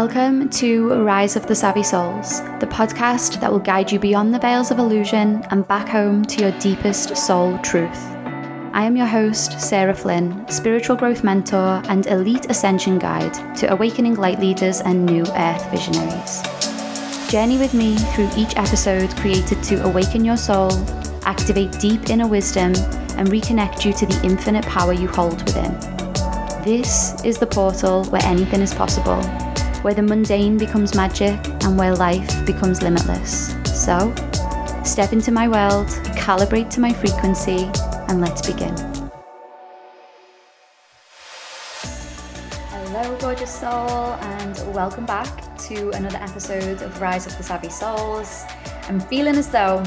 Welcome to Rise of the Savvy Souls, the podcast that will guide you beyond the veils of illusion and back home to your deepest soul truth. I am your host, Sarah Flynn, spiritual growth mentor and elite ascension guide to awakening light leaders and new earth visionaries. Journey with me through each episode created to awaken your soul, activate deep inner wisdom, and reconnect you to the infinite power you hold within. This is the portal where anything is possible where the mundane becomes magic and where life becomes limitless. So, step into my world, calibrate to my frequency, and let's begin. Hello, gorgeous soul, and welcome back to another episode of Rise of the Savvy Souls. I'm feeling as though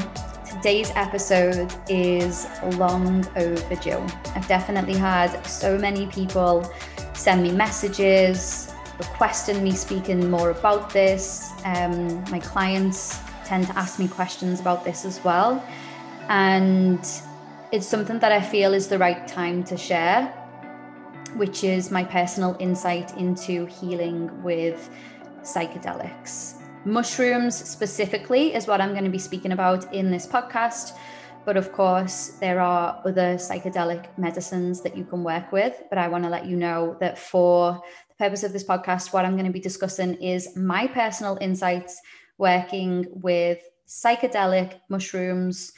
today's episode is long overdue. I've definitely had so many people send me messages, requesting me speaking more about this. Um, my clients tend to ask me questions about this as well. And it's something that I feel is the right time to share, which is my personal insight into healing with psychedelics. Mushrooms, specifically, is what I'm going to be speaking about in this podcast. But of course, there are other psychedelic medicines that you can work with. But I want to let you know that for purpose of this podcast, what I'm going to be discussing is my personal insights working with psychedelic mushrooms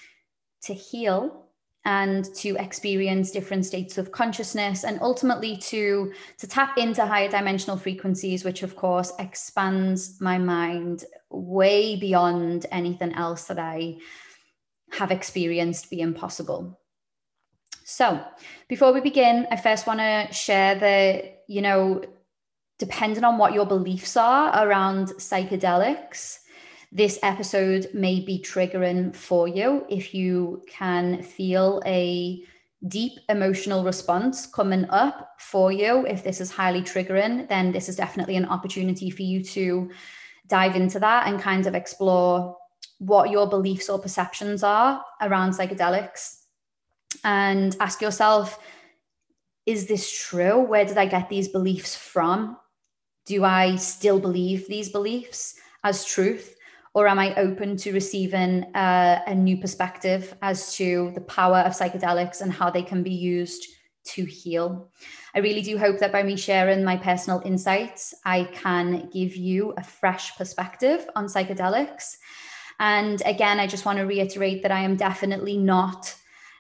to heal and to experience different states of consciousness and ultimately to to tap into higher dimensional frequencies which of course expands my mind way beyond anything else that I have experienced being possible. So, before we begin, I first want to share the you know, depending on what your beliefs are around psychedelics, this episode may be triggering for you if you can feel a deep emotional response coming up for you. If this is highly triggering, then this is definitely an opportunity for you to dive into that and kind of explore what your beliefs or perceptions are around psychedelics and ask yourself is this true? Where did I get these beliefs from? Do I still believe these beliefs as truth? Or am I open to receiving uh, a new perspective as to the power of psychedelics and how they can be used to heal? I really do hope that by me sharing my personal insights, I can give you a fresh perspective on psychedelics. And again, I just want to reiterate that I am definitely not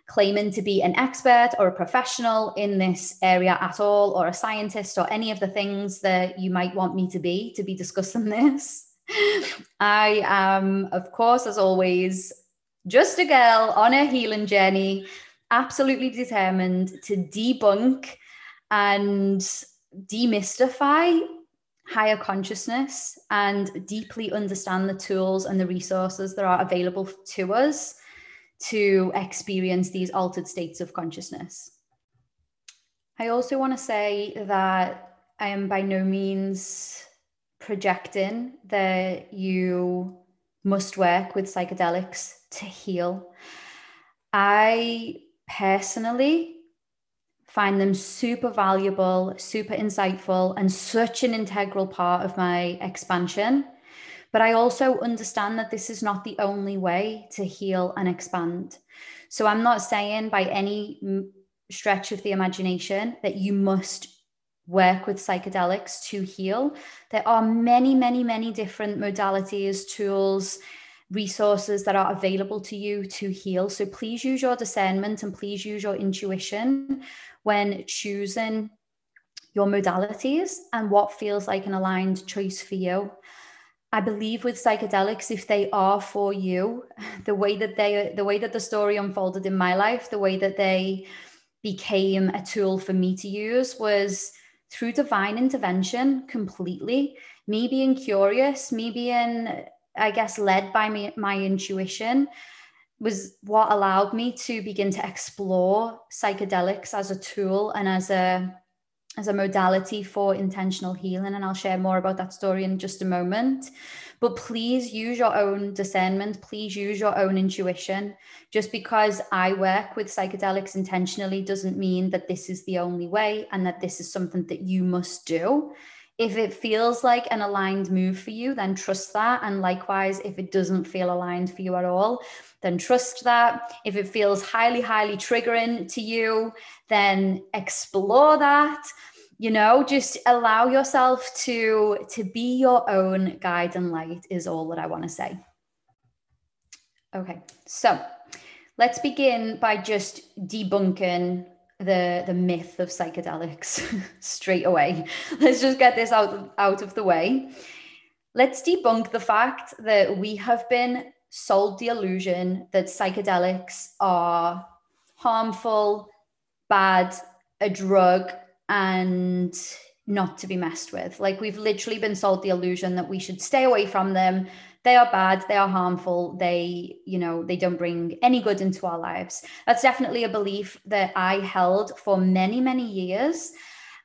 claiming to be an expert or a professional in this area at all, or a scientist, or any of the things that you might want me to be to be discussing this. I am, of course, as always, just a girl on a healing journey, absolutely determined to debunk and demystify higher consciousness and deeply understand the tools and the resources that are available to us to experience these altered states of consciousness. I also want to say that I am by no means projecting that you must work with psychedelics to heal. I personally find them super valuable, super insightful, and such an integral part of my expansion but I also understand that this is not the only way to heal and expand. So I'm not saying by any stretch of the imagination that you must work with psychedelics to heal. There are many, many, many different modalities, tools, resources that are available to you to heal. So please use your discernment and please use your intuition when choosing your modalities and what feels like an aligned choice for you. I believe with psychedelics, if they are for you, the way that they, the way that the story unfolded in my life, the way that they became a tool for me to use was through divine intervention completely. Me being curious, me being, I guess, led by me, my intuition was what allowed me to begin to explore psychedelics as a tool and as a as a modality for intentional healing. And I'll share more about that story in just a moment. But please use your own discernment. Please use your own intuition. Just because I work with psychedelics intentionally doesn't mean that this is the only way and that this is something that you must do. If it feels like an aligned move for you, then trust that. And likewise, if it doesn't feel aligned for you at all, then trust that. If it feels highly, highly triggering to you, then explore that. You know, just allow yourself to to be your own guide and light is all that I want to say. Okay, so let's begin by just debunking the the myth of psychedelics straight away. Let's just get this out out of the way. Let's debunk the fact that we have been sold the illusion that psychedelics are harmful, bad, a drug, and not to be messed with. Like we've literally been sold the illusion that we should stay away from them, they are bad they are harmful they you know they don't bring any good into our lives. That's definitely a belief that i held for many many years.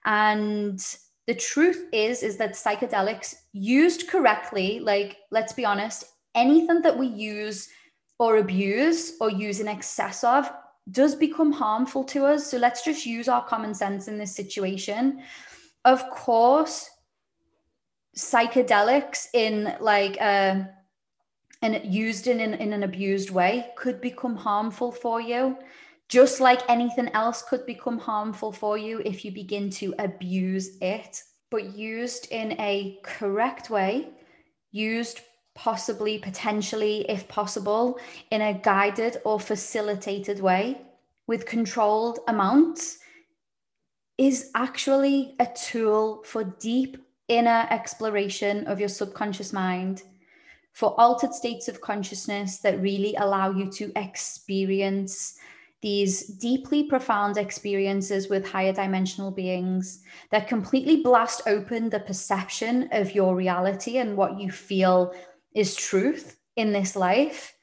And the truth is is that psychedelics used correctly like let's be honest anything that we use or abuse or use in excess of does become harmful to us. So let's just use our common sense in this situation. Of course psychedelics in like uh, and used in, in in an abused way could become harmful for you. Just like anything else could become harmful for you if you begin to abuse it but used in a correct way used possibly potentially if possible in a guided or facilitated way with controlled amounts is actually a tool for deep inner exploration of your subconscious mind, for altered states of consciousness that really allow you to experience these deeply profound experiences with higher dimensional beings that completely blast open the perception of your reality and what you feel is truth in this life.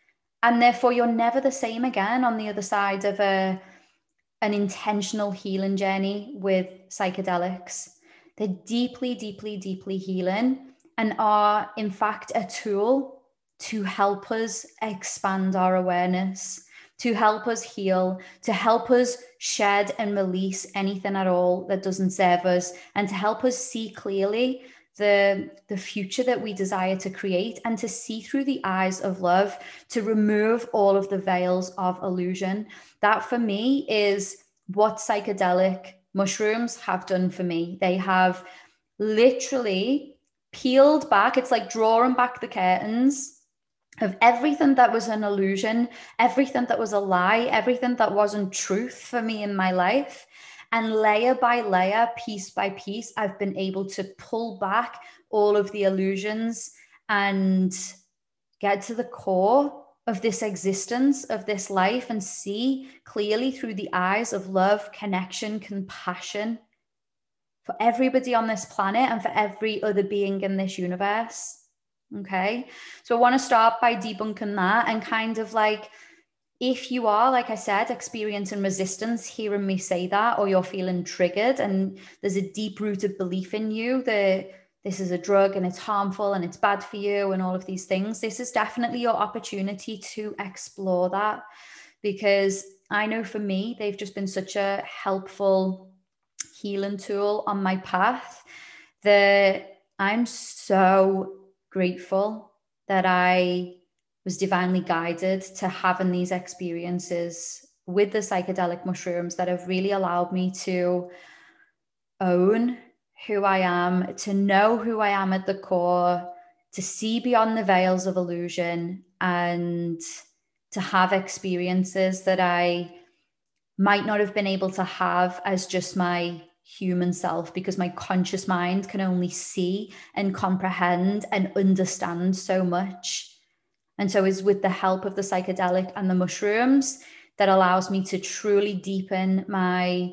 And therefore, you're never the same again on the other side of a, an intentional healing journey with psychedelics. They're deeply, deeply, deeply healing and are, in fact, a tool to help us expand our awareness, to help us heal, to help us shed and release anything at all that doesn't serve us, and to help us see clearly the, the future that we desire to create and to see through the eyes of love, to remove all of the veils of illusion. That for me is what psychedelic mushrooms have done for me. They have literally peeled back, it's like drawing back the curtains of everything that was an illusion, everything that was a lie, everything that wasn't truth for me in my life. And layer by layer, piece by piece, I've been able to pull back all of the illusions and get to the core of this existence, of this life, and see clearly through the eyes of love, connection, compassion for everybody on this planet and for every other being in this universe. Okay. So I want to start by debunking that and kind of like, if you are, like I said, experiencing resistance, hearing me say that, or you're feeling triggered and there's a deep rooted belief in you that this is a drug and it's harmful and it's bad for you and all of these things, this is definitely your opportunity to explore that because I know for me, they've just been such a helpful healing tool on my path that I'm so grateful that I was divinely guided to having these experiences with the psychedelic mushrooms that have really allowed me to own who I am, to know who I am at the core, to see beyond the veils of illusion, and to have experiences that I might not have been able to have as just my human self because my conscious mind can only see and comprehend and understand so much. And so, is with the help of the psychedelic and the mushrooms that allows me to truly deepen my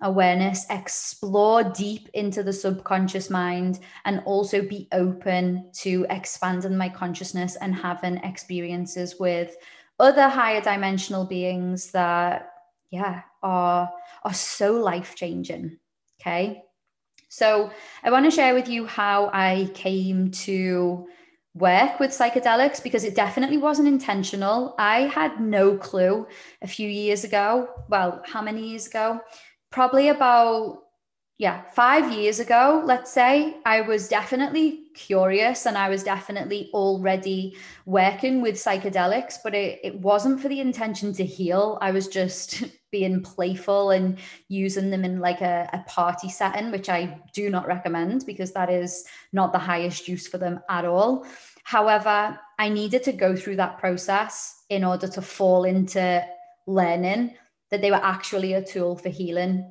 awareness, explore deep into the subconscious mind, and also be open to expanding my consciousness and having experiences with other higher dimensional beings that, yeah, are, are so life changing. Okay. So I want to share with you how I came to work with psychedelics because it definitely wasn't intentional. I had no clue a few years ago. Well, how many years ago? Probably about yeah, five years ago, let's say, I was definitely curious and I was definitely already working with psychedelics, but it, it wasn't for the intention to heal. I was just being playful and using them in like a, a party setting, which I do not recommend because that is not the highest use for them at all. However, I needed to go through that process in order to fall into learning that they were actually a tool for healing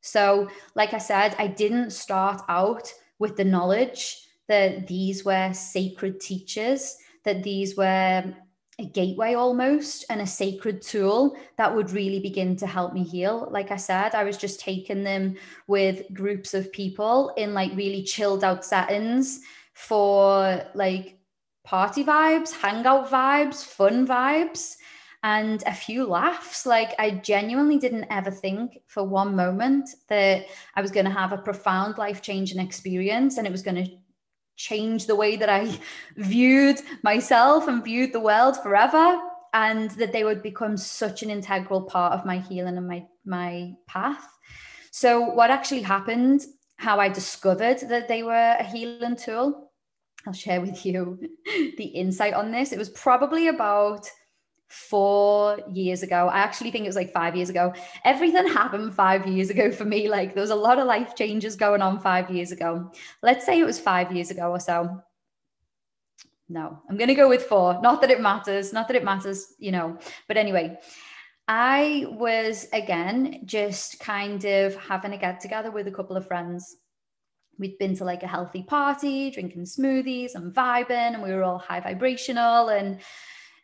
so, like I said, I didn't start out with the knowledge that these were sacred teachers, that these were a gateway almost and a sacred tool that would really begin to help me heal. Like I said, I was just taking them with groups of people in like really chilled out settings for like party vibes, hangout vibes, fun vibes and a few laughs. Like I genuinely didn't ever think for one moment that I was going to have a profound life changing experience and it was going to change the way that I viewed myself and viewed the world forever. And that they would become such an integral part of my healing and my my path. So what actually happened, how I discovered that they were a healing tool, I'll share with you the insight on this. It was probably about four years ago. I actually think it was like five years ago. Everything happened five years ago for me. Like there was a lot of life changes going on five years ago. Let's say it was five years ago or so. No, I'm going to go with four. Not that it matters. Not that it matters, you know. But anyway, I was again just kind of having a get together with a couple of friends. We'd been to like a healthy party, drinking smoothies and vibing, and we were all high vibrational and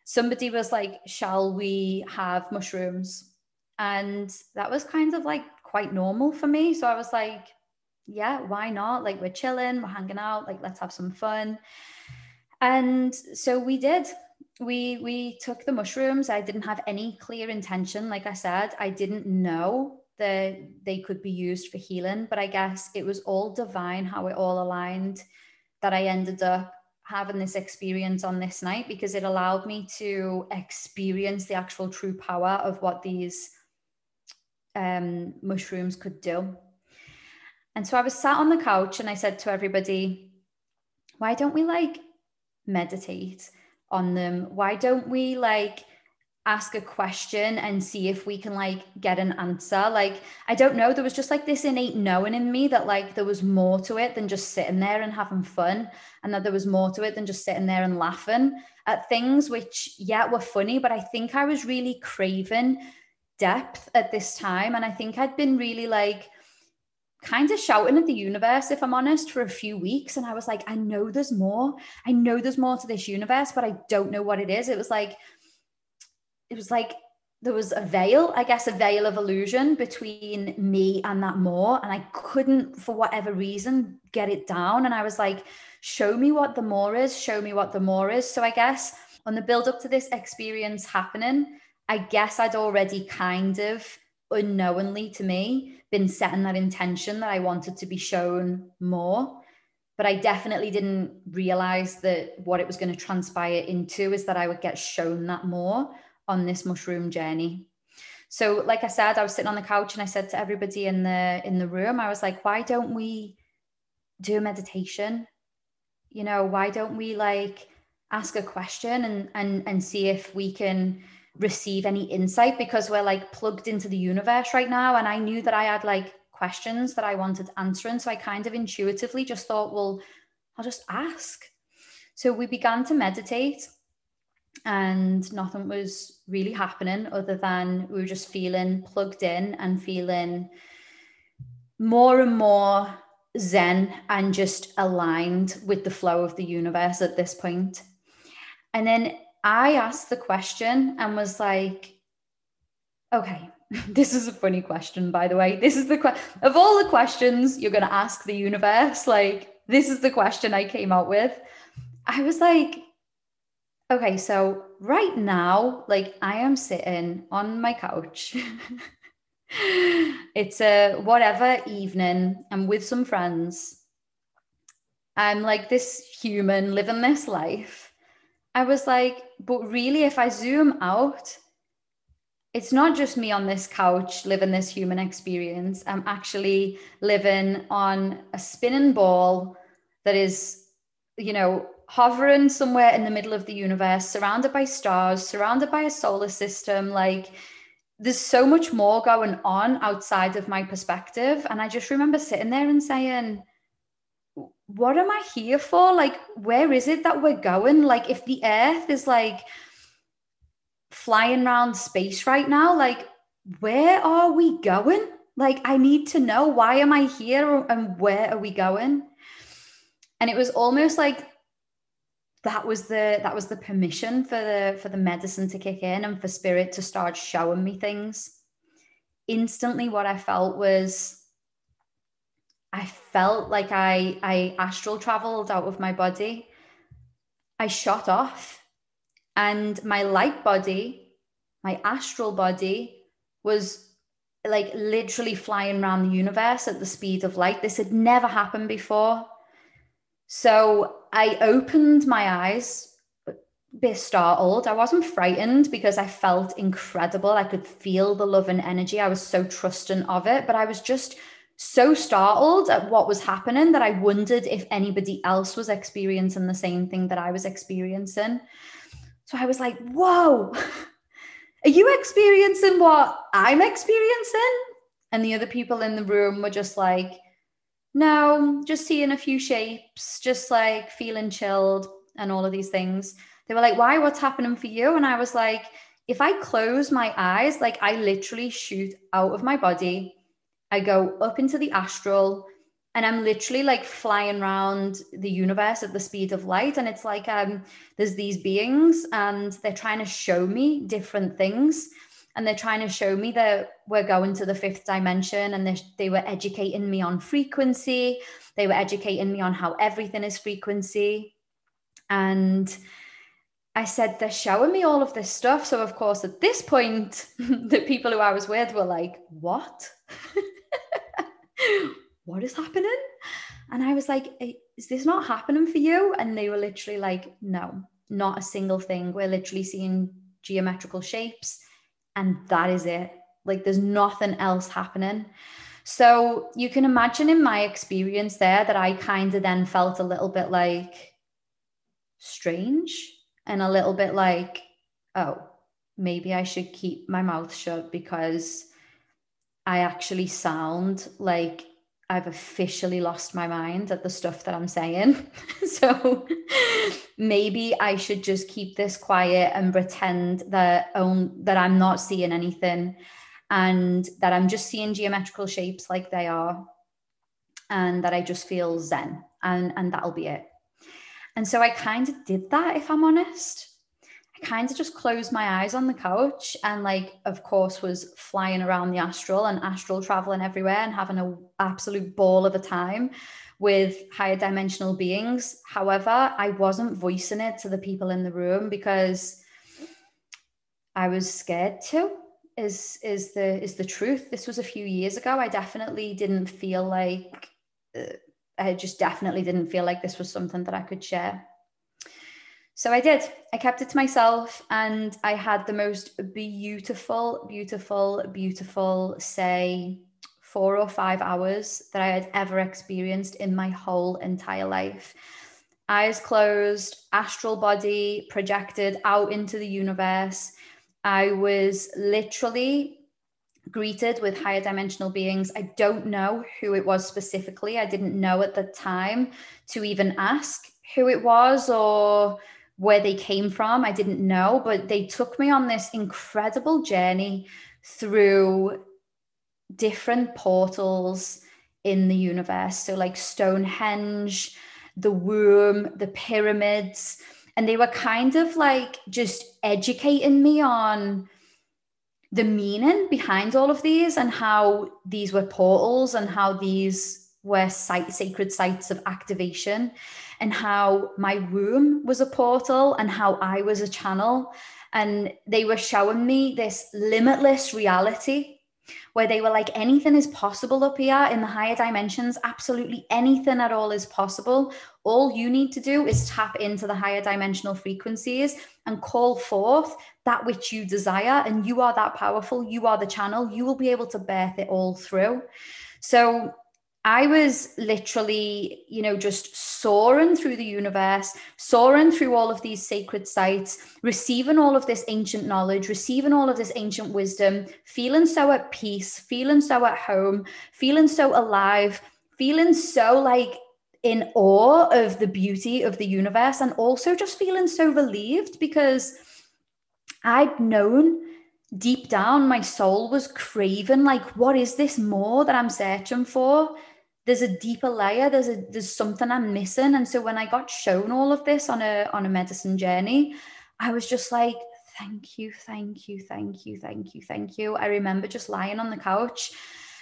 somebody was like, Shall we have mushrooms? And that was kind of like quite normal for me. So I was like, Yeah, why not? Like, we're chilling, we're hanging out, like, let's have some fun. And so we did. We we took the mushrooms. I didn't have any clear intention. Like I said, I didn't know that they could be used for healing, but I guess it was all divine how it all aligned that I ended up having this experience on this night because it allowed me to experience the actual true power of what these um, mushrooms could do. And so I was sat on the couch and I said to everybody, why don't we like meditate on them? Why don't we like ask a question and see if we can like get an answer like i don't know there was just like this innate knowing in me that like there was more to it than just sitting there and having fun and that there was more to it than just sitting there and laughing at things which yeah were funny but i think i was really craving depth at this time and i think i'd been really like kind of shouting at the universe, if I'm honest, for a few weeks. And I was like, I know there's more. I know there's more to this universe, but I don't know what it is. It was like it was like there was a veil, I guess, a veil of illusion between me and that more. And I couldn't, for whatever reason, get it down. And I was like, show me what the more is, show me what the more is. So I guess on the build up to this experience happening, I guess I'd already kind of unknowingly to me been setting that intention that I wanted to be shown more. But I definitely didn't realize that what it was going to transpire into is that I would get shown that more on this mushroom journey. So, like I said, I was sitting on the couch and I said to everybody in the in the room, I was like, why don't we do a meditation? You know, why don't we like ask a question and and and see if we can receive any insight because we're like plugged into the universe right now and I knew that I had like questions that I wanted answering so I kind of intuitively just thought well I'll just ask so we began to meditate and nothing was really happening other than we were just feeling plugged in and feeling more and more zen and just aligned with the flow of the universe at this point. And then i asked the question and was like okay this is a funny question by the way. This is the of all the questions you're going to ask the universe like this is the question i came out with. I was like Okay, so right now, like I am sitting on my couch. it's a whatever evening. I'm with some friends. I'm like this human living this life. I was like, but really, if I zoom out, it's not just me on this couch living this human experience. I'm actually living on a spinning ball that is, you know, hovering somewhere in the middle of the universe, surrounded by stars, surrounded by a solar system. Like, there's so much more going on outside of my perspective. And I just remember sitting there and saying, what am I here for? Like, where is it that we're going? Like, if the earth is like, flying around space right now. Like, where are we going? Like, I need to know why am I here and where are we going? And it was almost like that was the that was the permission for the for the medicine to kick in and for spirit to start showing me things. Instantly, what I felt was I felt like I I astral traveled out of my body. I shot off and my light body, my astral body, was like literally flying around the universe at the speed of light. This had never happened before. So I opened my eyes, a bit startled. I wasn't frightened because I felt incredible. I could feel the love and energy. I was so trusting of it, but I was just so startled at what was happening that I wondered if anybody else was experiencing the same thing that I was experiencing. So I was like, whoa, are you experiencing what I'm experiencing? And the other people in the room were just like, no, just seeing a few shapes, just like feeling chilled and all of these things. They were like, why? What's happening for you? And I was like, if I close my eyes, like I literally shoot out of my body, I go up into the astral, and I'm literally like flying around the universe at the speed of light. And it's like um, there's these beings and they're trying to show me different things. And they're trying to show me that we're going to the fifth dimension. And they, they were educating me on frequency. They were educating me on how everything is frequency. And I said, they're showing me all of this stuff. So, of course, at this point, the people who I was with were like, what? what is happening? And I was like, is this not happening for you? And they were literally like, no, not a single thing. We're literally seeing geometrical shapes, and that is it. Like, there's nothing else happening. So you can imagine in my experience there that I kind of then felt a little bit like strange and a little bit like, oh, maybe I should keep my mouth shut because I actually sound like I've officially lost my mind at the stuff that I'm saying. so maybe I should just keep this quiet and pretend that um, that I'm not seeing anything and that I'm just seeing geometrical shapes like they are and that I just feel zen and and that'll be it. And so I kind of did that if I'm honest kind of just closed my eyes on the couch and like of course was flying around the astral and astral traveling everywhere and having an absolute ball of a time with higher dimensional beings. However i wasn't voicing it to the people in the room because i was scared to is is the is the truth. This was a few years ago. I definitely didn't feel like uh, i just definitely didn't feel like this was something that i could share so I did. I kept it to myself and I had the most beautiful, beautiful, beautiful, say, four or five hours that I had ever experienced in my whole entire life. Eyes closed, astral body projected out into the universe. I was literally greeted with higher dimensional beings. I don't know who it was specifically. I didn't know at the time to even ask who it was or where they came from. I didn't know, but they took me on this incredible journey through different portals in the universe. So, like Stonehenge, the womb, the pyramids. And they were kind of like just educating me on the meaning behind all of these and how these were portals and how these were site, sacred sites of activation and how my room was a portal and how I was a channel. And they were showing me this limitless reality where they were like, anything is possible up here in the higher dimensions. Absolutely anything at all is possible. All you need to do is tap into the higher dimensional frequencies and call forth that which you desire and you are that powerful you are the channel you will be able to birth it all through so I was literally, you know, just soaring through the universe, soaring through all of these sacred sites, receiving all of this ancient knowledge, receiving all of this ancient wisdom, feeling so at peace, feeling so at home, feeling so alive, feeling so like in awe of the beauty of the universe, and also just feeling so relieved because I'd known deep down my soul was craving like what is this more that i'm searching for there's a deeper layer there's a there's something i'm missing. And so when i got shown all of this on a on a medicine journey i was just like thank you thank you thank you thank you thank you. I remember just lying on the couch.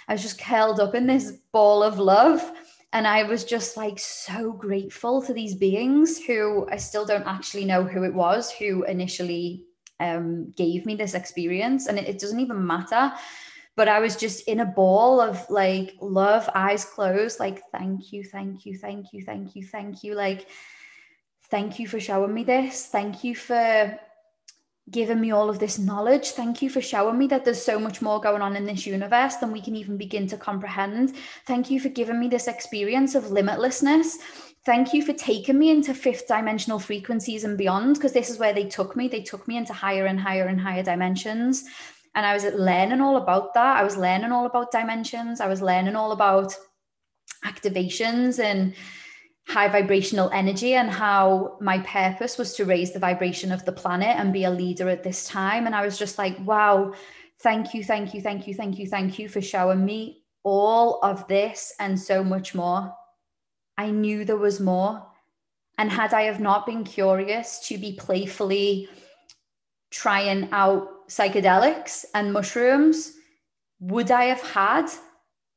I was just curled up in this ball of love. And i was just like so grateful to these beings who i still don't actually know who it was who initially um, gave me this experience. And it, it doesn't even matter but I was just in a ball of like love, eyes closed, like, thank you, thank you, thank you, thank you, thank you. Like, thank you for showing me this. Thank you for giving me all of this knowledge. Thank you for showing me that there's so much more going on in this universe than we can even begin to comprehend. Thank you for giving me this experience of limitlessness. Thank you for taking me into fifth dimensional frequencies and beyond, because this is where they took me. They took me into higher and higher and higher dimensions and I was learning all about that. I was learning all about dimensions. I was learning all about activations and high vibrational energy and how my purpose was to raise the vibration of the planet and be a leader at this time. And I was just like, wow, thank you, thank you, thank you, thank you, thank you for showing me all of this and so much more. I knew there was more. And had I have not been curious to be playfully trying out psychedelics and mushrooms, would I have had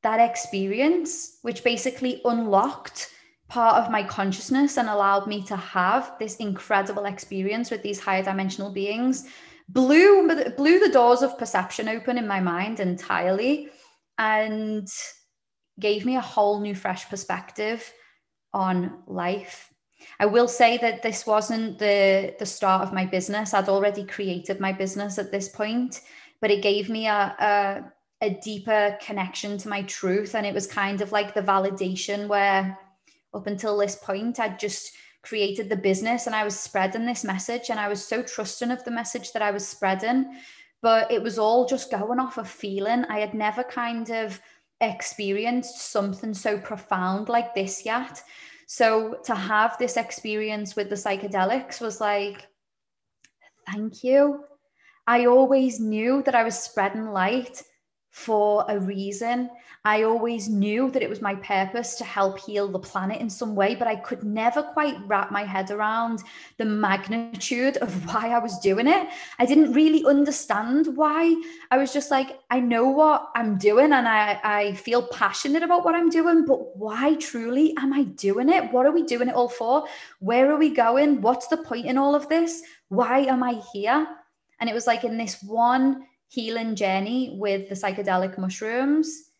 that experience, which basically unlocked part of my consciousness and allowed me to have this incredible experience with these higher dimensional beings? Blew, blew the doors of perception open in my mind entirely and gave me a whole new, fresh perspective on life I will say that this wasn't the the start of my business. I'd already created my business at this point, but it gave me a, a a deeper connection to my truth, and it was kind of like the validation where up until this point I'd just created the business and I was spreading this message, and I was so trusting of the message that I was spreading, but it was all just going off a feeling. I had never kind of experienced something so profound like this yet. So to have this experience with the psychedelics was like, thank you. I always knew that I was spreading light for a reason. I always knew that it was my purpose to help heal the planet in some way, but I could never quite wrap my head around the magnitude of why I was doing it. I didn't really understand why. I was just like, I know what I'm doing and I, I feel passionate about what I'm doing, but why truly am I doing it? What are we doing it all for? Where are we going? What's the point in all of this? Why am I here? And it was like in this one healing journey with the psychedelic mushrooms,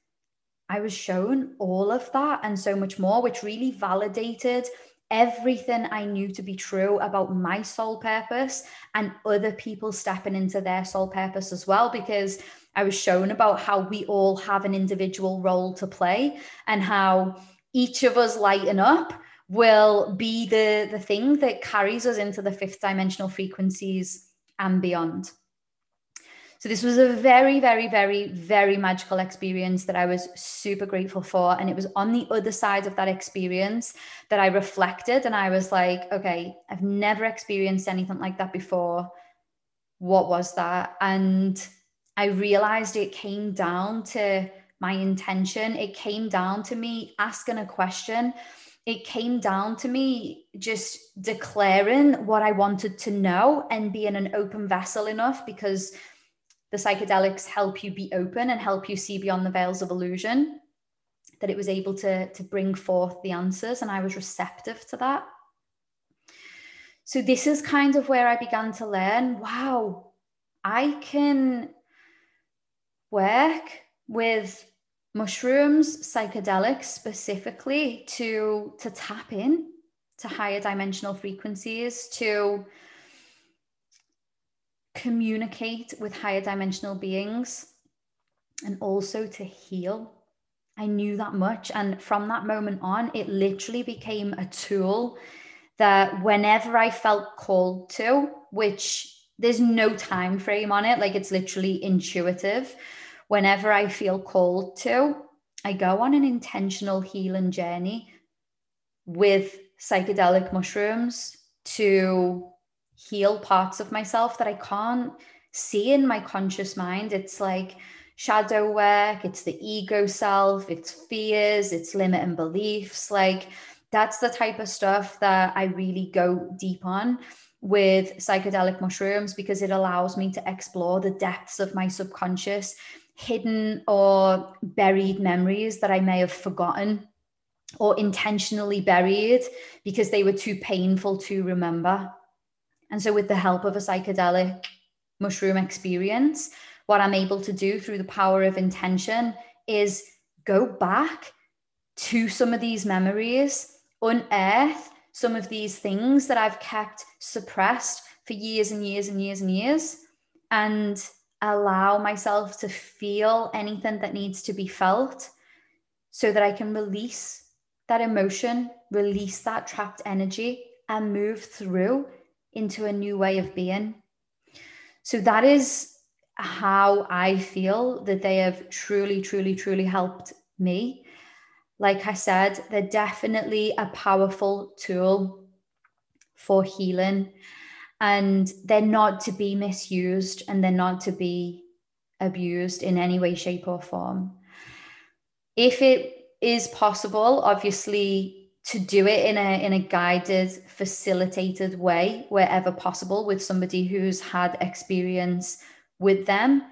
I was shown all of that and so much more, which really validated everything I knew to be true about my soul purpose and other people stepping into their soul purpose as well. Because I was shown about how we all have an individual role to play and how each of us lighten up will be the, the thing that carries us into the fifth dimensional frequencies and beyond. So this was a very, very, very, very magical experience that I was super grateful for. And it was on the other side of that experience that I reflected and I was like, okay, I've never experienced anything like that before. What was that? And I realized it came down to my intention. It came down to me asking a question. It came down to me just declaring what I wanted to know and being an open vessel enough because the psychedelics help you be open and help you see beyond the veils of illusion that it was able to to bring forth the answers and i was receptive to that. So this is kind of where i began to learn wow i can work with mushrooms psychedelics specifically to to tap in to higher dimensional frequencies to communicate with higher dimensional beings and also to heal. I knew that much. And from that moment on, it literally became a tool that whenever I felt called to, which there's no time frame on it, like it's literally intuitive. Whenever I feel called to, I go on an intentional healing journey with psychedelic mushrooms to heal parts of myself that I can't see in my conscious mind. It's like shadow work, it's the ego self, it's fears, it's limiting beliefs. Like that's the type of stuff that I really go deep on with psychedelic mushrooms because it allows me to explore the depths of my subconscious, hidden or buried memories that I may have forgotten or intentionally buried because they were too painful to remember. And so, with the help of a psychedelic mushroom experience, what I'm able to do through the power of intention is go back to some of these memories, unearth some of these things that I've kept suppressed for years and years and years and years, and allow myself to feel anything that needs to be felt so that I can release that emotion, release that trapped energy, and move through into a new way of being. So that is how I feel that they have truly, truly, truly helped me. Like I said, they're definitely a powerful tool for healing, and they're not to be misused and they're not to be abused in any way, shape, or form. If it is possible, obviously, to do it in a in a guided, facilitated way wherever possible with somebody who's had experience with them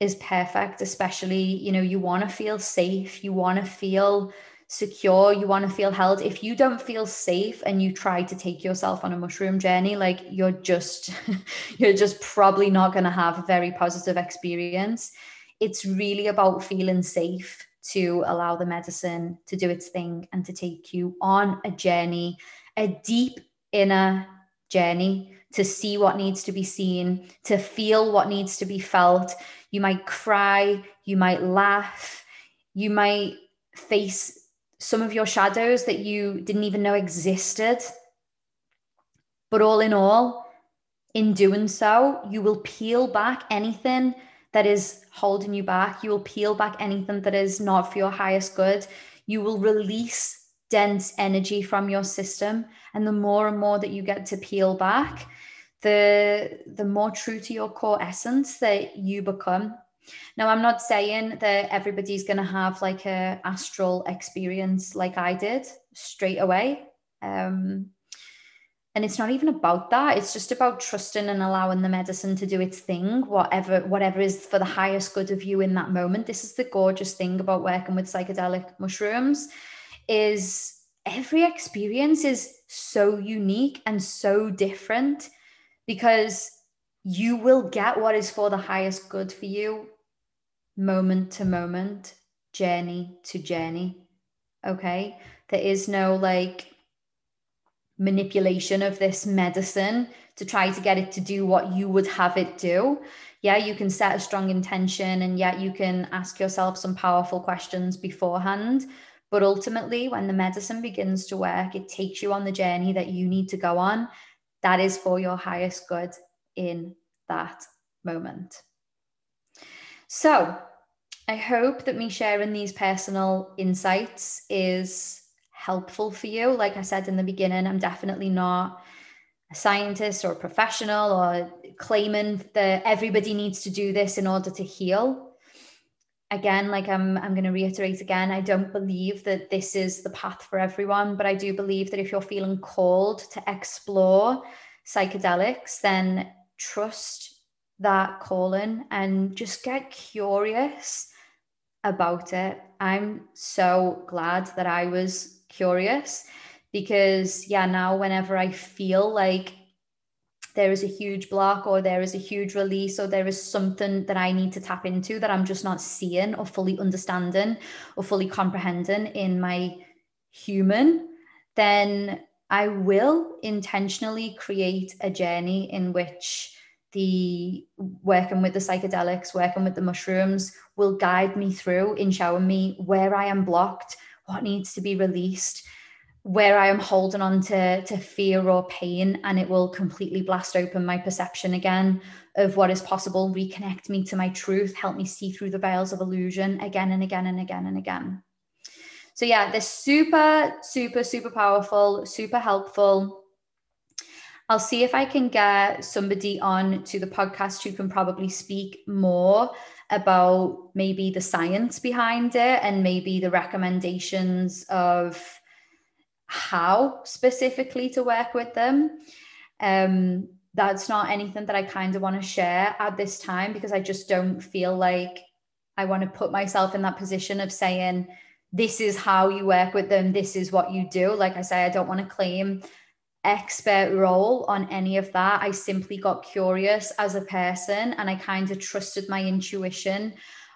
is perfect especially you know you want to feel safe you want to feel secure you want to feel held. If you don't feel safe and you try to take yourself on a mushroom journey like you're just you're just probably not going to have a very positive experience. It's really about feeling safe to allow the medicine to do its thing and to take you on a journey a deep inner journey to see what needs to be seen, to feel what needs to be felt. You might cry, you might laugh, you might face some of your shadows that you didn't even know existed. But all in all, in doing so, you will peel back anything that is holding you back. You will peel back anything that is not for your highest good. You will release dense energy from your system. And the more and more that you get to peel back, the the more true to your core essence that you become now i'm not saying that everybody's going to have like a astral experience like i did straight away um, and it's not even about that it's just about trusting and allowing the medicine to do its thing whatever whatever is for the highest good of you in that moment this is the gorgeous thing about working with psychedelic mushrooms is every experience is so unique and so different because you will get what is for the highest good for you moment to moment, journey to journey. Okay. There is no like manipulation of this medicine to try to get it to do what you would have it do. Yeah, you can set a strong intention and yet you can ask yourself some powerful questions beforehand. But ultimately, when the medicine begins to work, it takes you on the journey that you need to go on that is for your highest good in that moment. So, I hope that me sharing these personal insights is helpful for you. Like I said in the beginning, I'm definitely not a scientist or a professional or claiming that everybody needs to do this in order to heal. Again, like I'm I'm going to reiterate again, I don't believe that this is the path for everyone, but I do believe that if you're feeling called to explore psychedelics, then trust that calling and just get curious about it. I'm so glad that I was curious because, yeah, now whenever I feel like there is a huge block or there is a huge release or there is something that I need to tap into that I'm just not seeing or fully understanding or fully comprehending in my human, then I will intentionally create a journey in which the working with the psychedelics, working with the mushrooms will guide me through in showing me where I am blocked, what needs to be released, where I am holding on to, to fear or pain, and it will completely blast open my perception again of what is possible, reconnect me to my truth, help me see through the veils of illusion again and again and again and again. So, yeah, they're super, super, super powerful, super helpful. I'll see if I can get somebody on to the podcast who can probably speak more about maybe the science behind it and maybe the recommendations of how specifically to work with them. Um, that's not anything that I kind of want to share at this time because I just don't feel like I want to put myself in that position of saying, this is how you work with them, this is what you do. Like I say, I don't want to claim expert role on any of that. I simply got curious as a person and I kind of trusted my intuition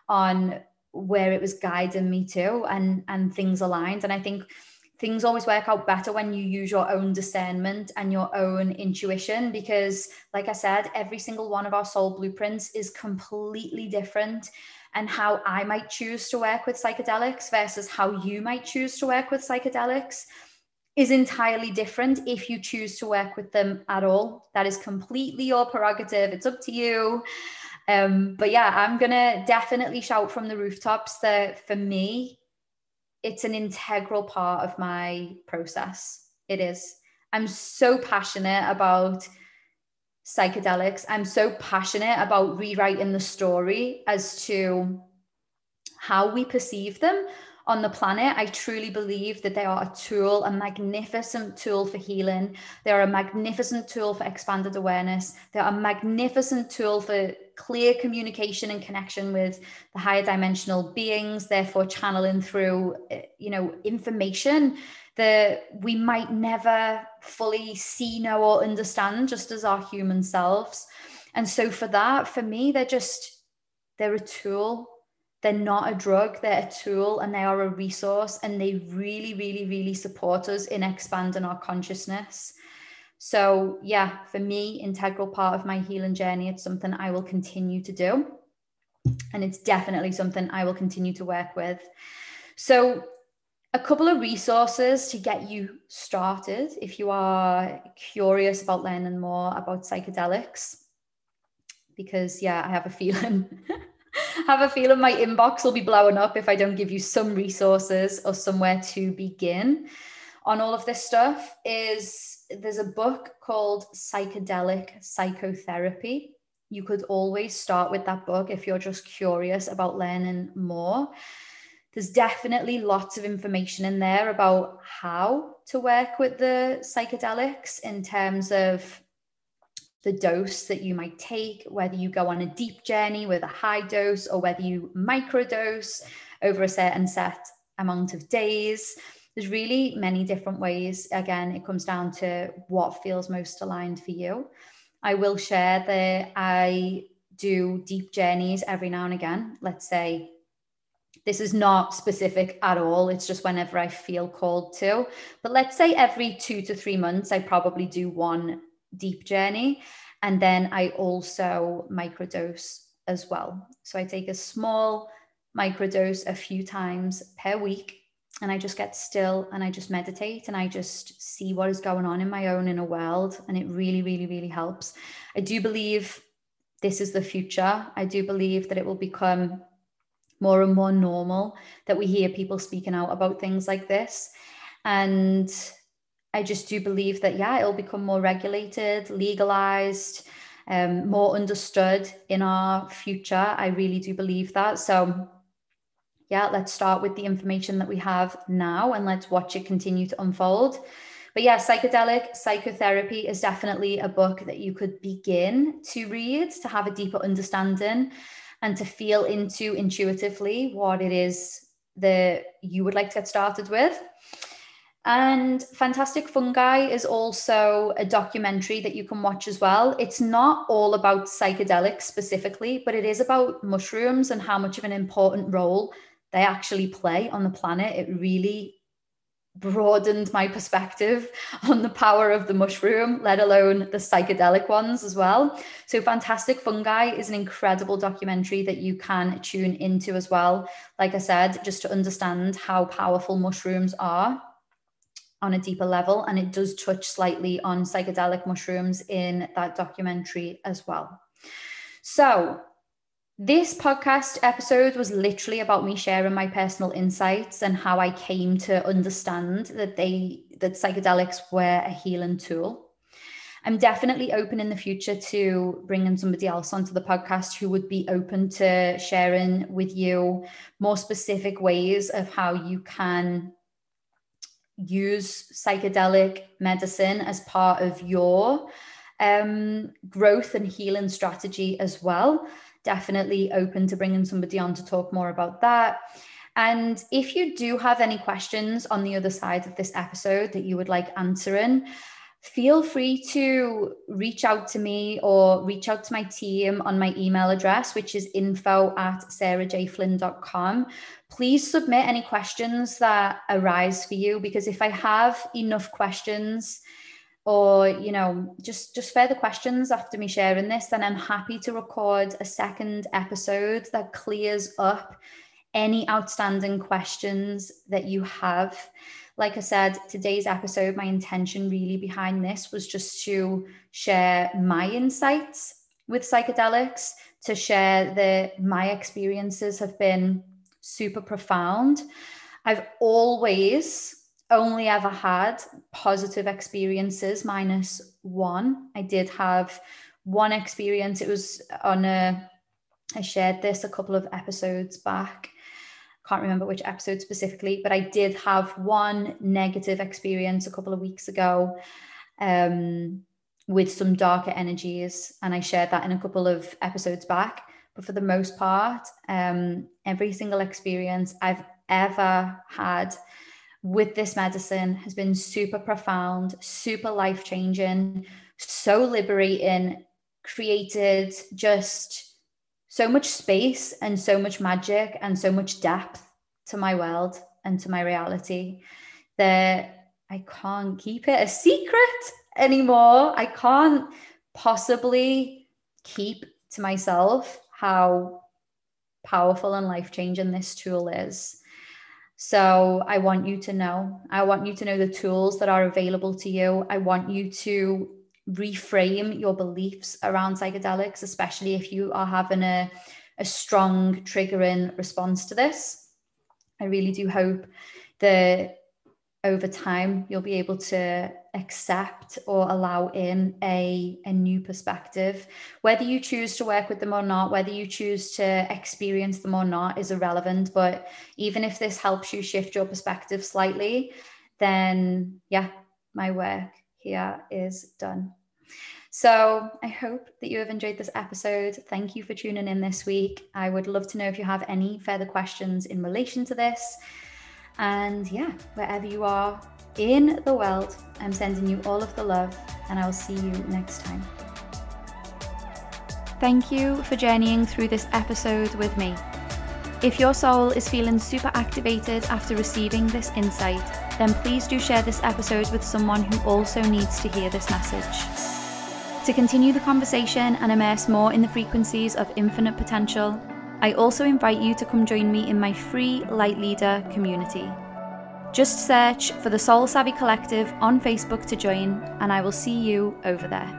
on where it was guiding me to and and things aligned. And I think things always work out better when you use your own discernment and your own intuition because like i said every single one of our soul blueprints is completely different and how i might choose to work with psychedelics versus how you might choose to work with psychedelics is entirely different if you choose to work with them at all that is completely your prerogative it's up to you um, but yeah i'm gonna definitely shout from the rooftops that for me it's an integral part of my process. It is. I'm so passionate about psychedelics. I'm so passionate about rewriting the story as to how we perceive them on the planet. I truly believe that they are a tool, a magnificent tool for healing. They're a magnificent tool for expanded awareness. They're a magnificent tool for clear communication and connection with the higher dimensional beings, therefore channeling through, eh, you know, information that we might never fully see, know, or understand just as our human selves. And so for that, for me, they're just, they're a tool they're not a drug, they're a tool and they are a resource and they really, really, really support us in expanding our consciousness. So, yeah, for me, integral part of my healing journey, it's something I will continue to do. And it's definitely something I will continue to work with. So, a couple of resources to get you started if you are curious about learning more about psychedelics. Because, yeah, I have a feeling have a feeling my inbox will be blowing up if I don't give you some resources or somewhere to begin on all of this stuff is there's a book called Psychedelic Psychotherapy. You could always start with that book if you're just curious about learning more. There's definitely lots of information in there about how to work with the psychedelics in terms of the dose that you might take, whether you go on a deep journey with a high dose or whether you microdose over a certain set amount of days. There's really many different ways. Again, it comes down to what feels most aligned for you. I will share that I do deep journeys every now and again. Let's say this is not specific at all. It's just whenever I feel called to. But let's say every two to three months, I probably do one deep journey. And then I also microdose as well. So I take a small microdose a few times per week and I just get still and I just meditate and I just see what is going on in my own inner world. And it really, really, really helps. I do believe this is the future. I do believe that it will become more and more normal that we hear people speaking out about things like this. And I just do believe that, yeah, it'll become more regulated, legalized, um, more understood in our future. I really do believe that. So, yeah, let's start with the information that we have now and let's watch it continue to unfold. But yeah, psychedelic psychotherapy is definitely a book that you could begin to read to have a deeper understanding and to feel into intuitively what it is that you would like to get started with. And Fantastic Fungi is also a documentary that you can watch as well. It's not all about psychedelics specifically, but it is about mushrooms and how much of an important role they actually play on the planet. It really broadened my perspective on the power of the mushroom, let alone the psychedelic ones as well. So, Fantastic Fungi is an incredible documentary that you can tune into as well. Like I said, just to understand how powerful mushrooms are on a deeper level. And it does touch slightly on psychedelic mushrooms in that documentary as well. So, this podcast episode was literally about me sharing my personal insights and how I came to understand that they that psychedelics were a healing tool. I'm definitely open in the future to bringing somebody else onto the podcast who would be open to sharing with you more specific ways of how you can use psychedelic medicine as part of your um, growth and healing strategy as well definitely open to bringing somebody on to talk more about that. And if you do have any questions on the other side of this episode that you would like answering, feel free to reach out to me or reach out to my team on my email address, which is info at sarahjflynn.com. Please submit any questions that arise for you because if I have enough questions, or you know just just further questions after me sharing this then i'm happy to record a second episode that clears up any outstanding questions that you have like i said today's episode my intention really behind this was just to share my insights with psychedelics to share that my experiences have been super profound i've always only ever had positive experiences minus one. I did have one experience. It was on a, I shared this a couple of episodes back. Can't remember which episode specifically, but I did have one negative experience a couple of weeks ago um, with some darker energies. And I shared that in a couple of episodes back. But for the most part, um, every single experience I've ever had with this medicine has been super profound, super life changing, so liberating, created just so much space and so much magic and so much depth to my world and to my reality that I can't keep it a secret anymore. I can't possibly keep to myself how powerful and life changing this tool is. So I want you to know. I want you to know the tools that are available to you. I want you to reframe your beliefs around psychedelics, especially if you are having a, a strong triggering response to this. I really do hope that over time you'll be able to accept or allow in a, a new perspective whether you choose to work with them or not whether you choose to experience them or not is irrelevant but even if this helps you shift your perspective slightly then yeah my work here is done so I hope that you have enjoyed this episode. Thank you for tuning in this week. I would love to know if you have any further questions in relation to this. And yeah, wherever you are in the world, I'm sending you all of the love, and I'll see you next time. Thank you for journeying through this episode with me. If your soul is feeling super activated after receiving this insight, then please do share this episode with someone who also needs to hear this message. To continue the conversation and immerse more in the frequencies of infinite potential, I also invite you to come join me in my free Light Leader community. Just search for the Soul Savvy Collective on Facebook to join, and I will see you over there.